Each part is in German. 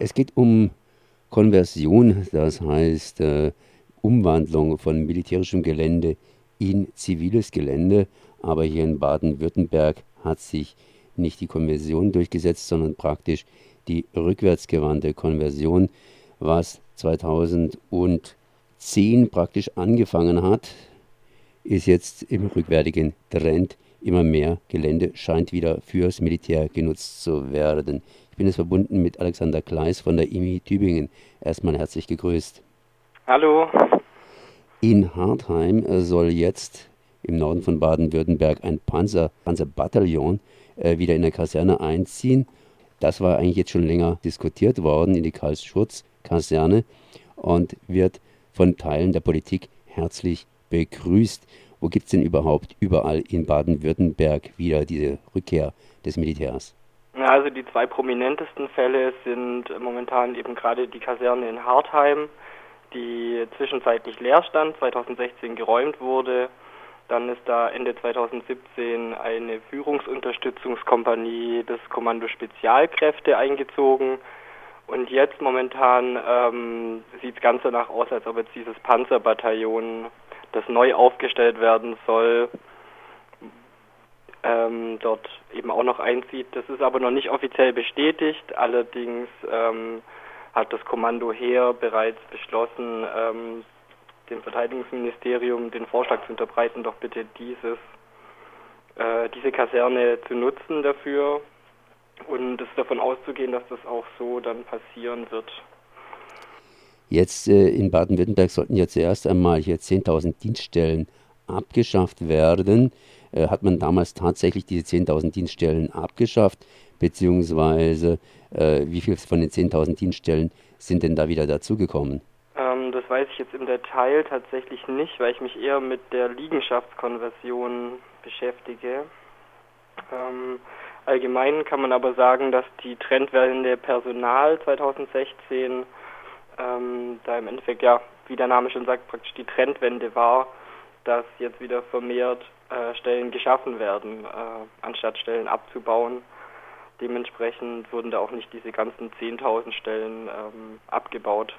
Es geht um Konversion, das heißt äh, Umwandlung von militärischem Gelände in ziviles Gelände. Aber hier in Baden-Württemberg hat sich nicht die Konversion durchgesetzt, sondern praktisch die rückwärtsgewandte Konversion, was 2010 praktisch angefangen hat, ist jetzt im rückwärtigen Trend. Immer mehr Gelände scheint wieder fürs Militär genutzt zu werden. Ich bin jetzt verbunden mit Alexander Kleis von der IMI Tübingen. Erstmal herzlich gegrüßt. Hallo. In Hartheim soll jetzt im Norden von Baden-Württemberg ein Panzer, Panzerbataillon äh, wieder in der Kaserne einziehen. Das war eigentlich jetzt schon länger diskutiert worden in die Karlsschurz-Kaserne und wird von Teilen der Politik herzlich begrüßt. Wo gibt es denn überhaupt überall in Baden-Württemberg wieder diese Rückkehr des Militärs? Also die zwei prominentesten Fälle sind momentan eben gerade die Kaserne in Hartheim, die zwischenzeitlich leer stand, 2016 geräumt wurde. Dann ist da Ende 2017 eine Führungsunterstützungskompanie des Kommando Spezialkräfte eingezogen. Und jetzt momentan ähm, sieht es ganz danach aus, als ob jetzt dieses Panzerbataillon, das neu aufgestellt werden soll, ähm, dort eben auch noch einzieht. Das ist aber noch nicht offiziell bestätigt. Allerdings ähm, hat das Kommando Heer bereits beschlossen, ähm, dem Verteidigungsministerium den Vorschlag zu unterbreiten, doch bitte dieses, äh, diese Kaserne zu nutzen dafür und es davon auszugehen, dass das auch so dann passieren wird. Jetzt äh, in Baden-Württemberg sollten ja zuerst einmal hier 10.000 Dienststellen abgeschafft werden. Äh, hat man damals tatsächlich diese 10.000 Dienststellen abgeschafft? Beziehungsweise äh, wie viele von den 10.000 Dienststellen sind denn da wieder dazugekommen? Ähm, das weiß ich jetzt im Detail tatsächlich nicht, weil ich mich eher mit der Liegenschaftskonversion beschäftige. Ähm, allgemein kann man aber sagen, dass die Trendwende Personal 2016 ähm, da im Endeffekt ja, wie der Name schon sagt, praktisch die Trendwende war, dass jetzt wieder vermehrt äh, Stellen geschaffen werden, äh, anstatt Stellen abzubauen. Dementsprechend wurden da auch nicht diese ganzen 10.000 Stellen ähm, abgebaut.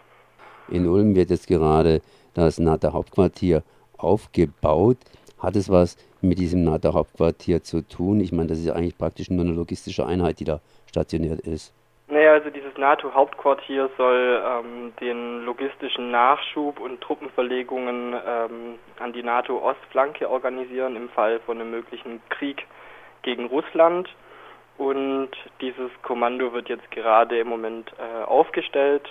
In Ulm wird jetzt gerade das NATO-Hauptquartier aufgebaut. Hat es was mit diesem NATO-Hauptquartier zu tun? Ich meine, das ist ja eigentlich praktisch nur eine logistische Einheit, die da stationiert ist. Naja, also dieses NATO-Hauptquartier soll ähm, den logistischen Nachschub und Truppenverlegungen ähm, an die NATO-Ostflanke organisieren im Fall von einem möglichen Krieg gegen Russland. Und dieses Kommando wird jetzt gerade im Moment äh, aufgestellt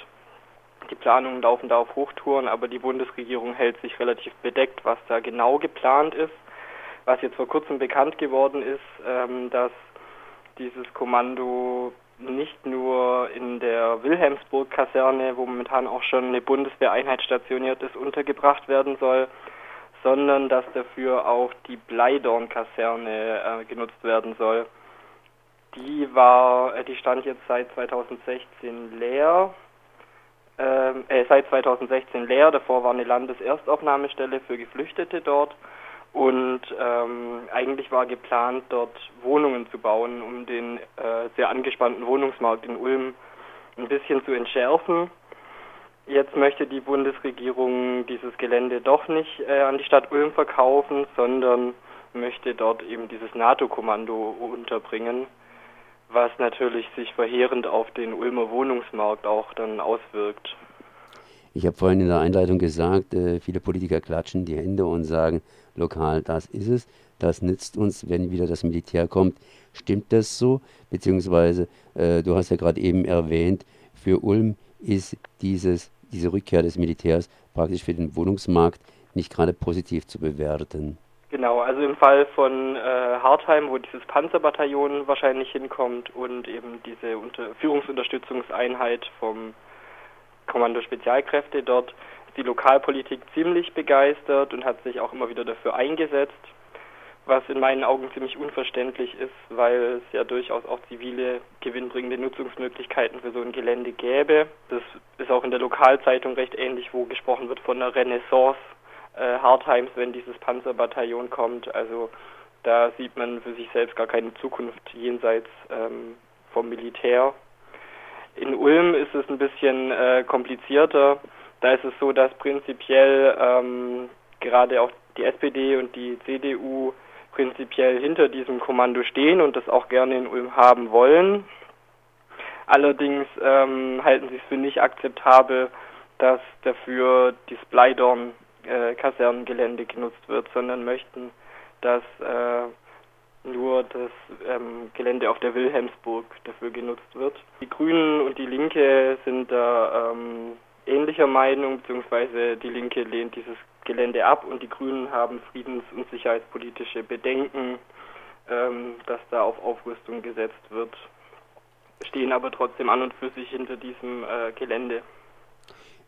die Planungen laufen da auf Hochtouren, aber die Bundesregierung hält sich relativ bedeckt, was da genau geplant ist. Was jetzt vor kurzem bekannt geworden ist, ähm, dass dieses Kommando nicht nur in der Wilhelmsburg-Kaserne, wo momentan auch schon eine Bundeswehreinheit stationiert ist, untergebracht werden soll, sondern dass dafür auch die Bleidorn-Kaserne äh, genutzt werden soll. Die war, äh, die stand jetzt seit 2016 leer ähm, äh, seit 2016 leer. Davor war eine Landeserstaufnahmestelle für Geflüchtete dort. Und ähm, eigentlich war geplant, dort Wohnungen zu bauen, um den äh, sehr angespannten Wohnungsmarkt in Ulm ein bisschen zu entschärfen. Jetzt möchte die Bundesregierung dieses Gelände doch nicht äh, an die Stadt Ulm verkaufen, sondern möchte dort eben dieses NATO-Kommando unterbringen was natürlich sich verheerend auf den Ulmer Wohnungsmarkt auch dann auswirkt. Ich habe vorhin in der Einleitung gesagt, äh, viele Politiker klatschen die Hände und sagen, lokal, das ist es, das nützt uns, wenn wieder das Militär kommt. Stimmt das so? Beziehungsweise, äh, du hast ja gerade eben erwähnt, für Ulm ist dieses, diese Rückkehr des Militärs praktisch für den Wohnungsmarkt nicht gerade positiv zu bewerten. Genau, also im Fall von äh, Hartheim, wo dieses Panzerbataillon wahrscheinlich hinkommt und eben diese Unter Führungsunterstützungseinheit vom Kommando Spezialkräfte, dort ist die Lokalpolitik ziemlich begeistert und hat sich auch immer wieder dafür eingesetzt, was in meinen Augen ziemlich unverständlich ist, weil es ja durchaus auch zivile gewinnbringende Nutzungsmöglichkeiten für so ein Gelände gäbe. Das ist auch in der Lokalzeitung recht ähnlich, wo gesprochen wird von einer Renaissance äh, Hardheims, wenn dieses Panzerbataillon kommt. Also da sieht man für sich selbst gar keine Zukunft jenseits ähm, vom Militär. In Ulm ist es ein bisschen äh, komplizierter. Da ist es so, dass prinzipiell ähm, gerade auch die SPD und die CDU prinzipiell hinter diesem Kommando stehen und das auch gerne in Ulm haben wollen. Allerdings ähm, halten sie es für nicht akzeptabel, dass dafür das Bleidorn äh, genutzt wird, sondern möchten, dass äh, nur das ähm, Gelände auf der Wilhelmsburg dafür genutzt wird. Die Grünen und die Linke sind da ähm, ähnlicher Meinung, beziehungsweise die Linke lehnt dieses Gelände ab und die Grünen haben friedens- und sicherheitspolitische Bedenken, ähm, dass da auf Aufrüstung gesetzt wird, stehen aber trotzdem an und für sich hinter diesem äh, Gelände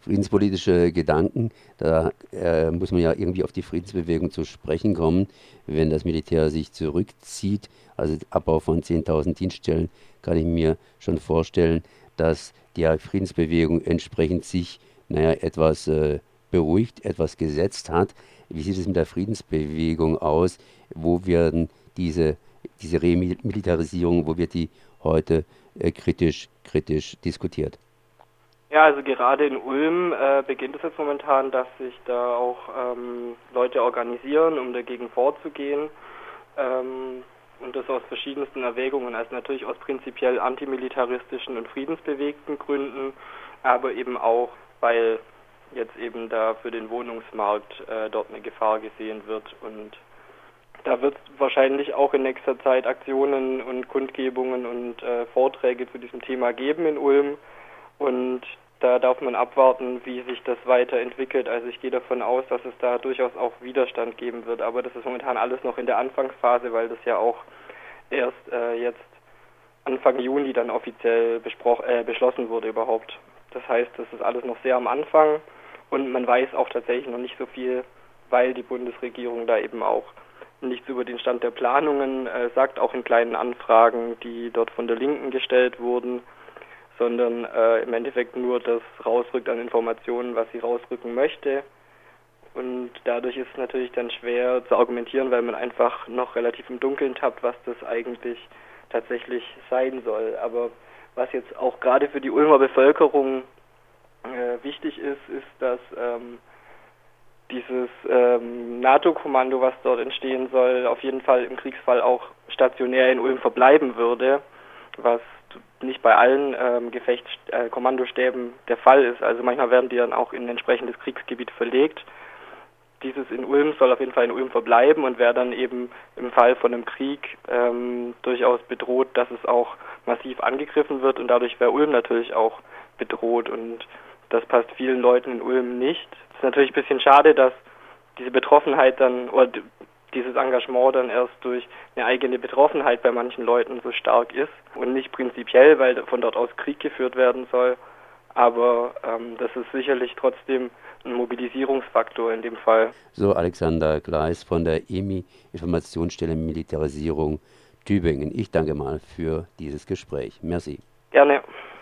friedenspolitische Gedanken. Da äh, muss man ja irgendwie auf die Friedensbewegung zu sprechen kommen, wenn das Militär sich zurückzieht. Also Abbau von 10.000 Dienststellen kann ich mir schon vorstellen, dass die Friedensbewegung entsprechend sich naja, etwas äh, beruhigt, etwas gesetzt hat. Wie sieht es mit der Friedensbewegung aus? Wo werden diese, diese Remilitarisierung, wo wird die heute äh, kritisch, kritisch diskutiert? Ja, also gerade in Ulm äh, beginnt es jetzt momentan, dass sich da auch ähm, Leute organisieren, um dagegen vorzugehen. Ähm, und das aus verschiedensten Erwägungen, also natürlich aus prinzipiell antimilitaristischen und friedensbewegten Gründen, aber eben auch, weil jetzt eben da für den Wohnungsmarkt äh, dort eine Gefahr gesehen wird und da wird es wahrscheinlich auch in nächster Zeit Aktionen und Kundgebungen und äh, Vorträge zu diesem Thema geben in Ulm. Und da darf man abwarten, wie sich das weiterentwickelt. Also ich gehe davon aus, dass es da durchaus auch Widerstand geben wird. Aber das ist momentan alles noch in der Anfangsphase, weil das ja auch erst äh, jetzt Anfang Juni dann offiziell äh, beschlossen wurde überhaupt. Das heißt, das ist alles noch sehr am Anfang und man weiß auch tatsächlich noch nicht so viel, weil die Bundesregierung da eben auch nichts über den Stand der Planungen äh, sagt, auch in kleinen Anfragen, die dort von der Linken gestellt wurden sondern äh, im Endeffekt nur das rausrückt an Informationen, was sie rausrücken möchte. Und dadurch ist es natürlich dann schwer zu argumentieren, weil man einfach noch relativ im Dunkeln tappt, was das eigentlich tatsächlich sein soll. Aber was jetzt auch gerade für die Ulmer Bevölkerung äh, wichtig ist, ist, dass ähm, dieses ähm, NATO-Kommando, was dort entstehen soll, auf jeden Fall im Kriegsfall auch stationär in Ulm verbleiben würde, was nicht bei allen ähm, Gefechtskommandostäben äh, der Fall ist. Also manchmal werden die dann auch in ein entsprechendes Kriegsgebiet verlegt. Dieses in Ulm soll auf jeden Fall in Ulm verbleiben und wäre dann eben im Fall von einem Krieg ähm, durchaus bedroht, dass es auch massiv angegriffen wird und dadurch wäre Ulm natürlich auch bedroht und das passt vielen Leuten in Ulm nicht. Es ist natürlich ein bisschen schade, dass diese Betroffenheit dann oder dieses Engagement dann erst durch eine eigene Betroffenheit bei manchen Leuten so stark ist und nicht prinzipiell, weil von dort aus Krieg geführt werden soll. Aber ähm, das ist sicherlich trotzdem ein Mobilisierungsfaktor in dem Fall. So Alexander Gleis von der EMI Informationsstelle Militarisierung Tübingen. Ich danke mal für dieses Gespräch. Merci. Gerne.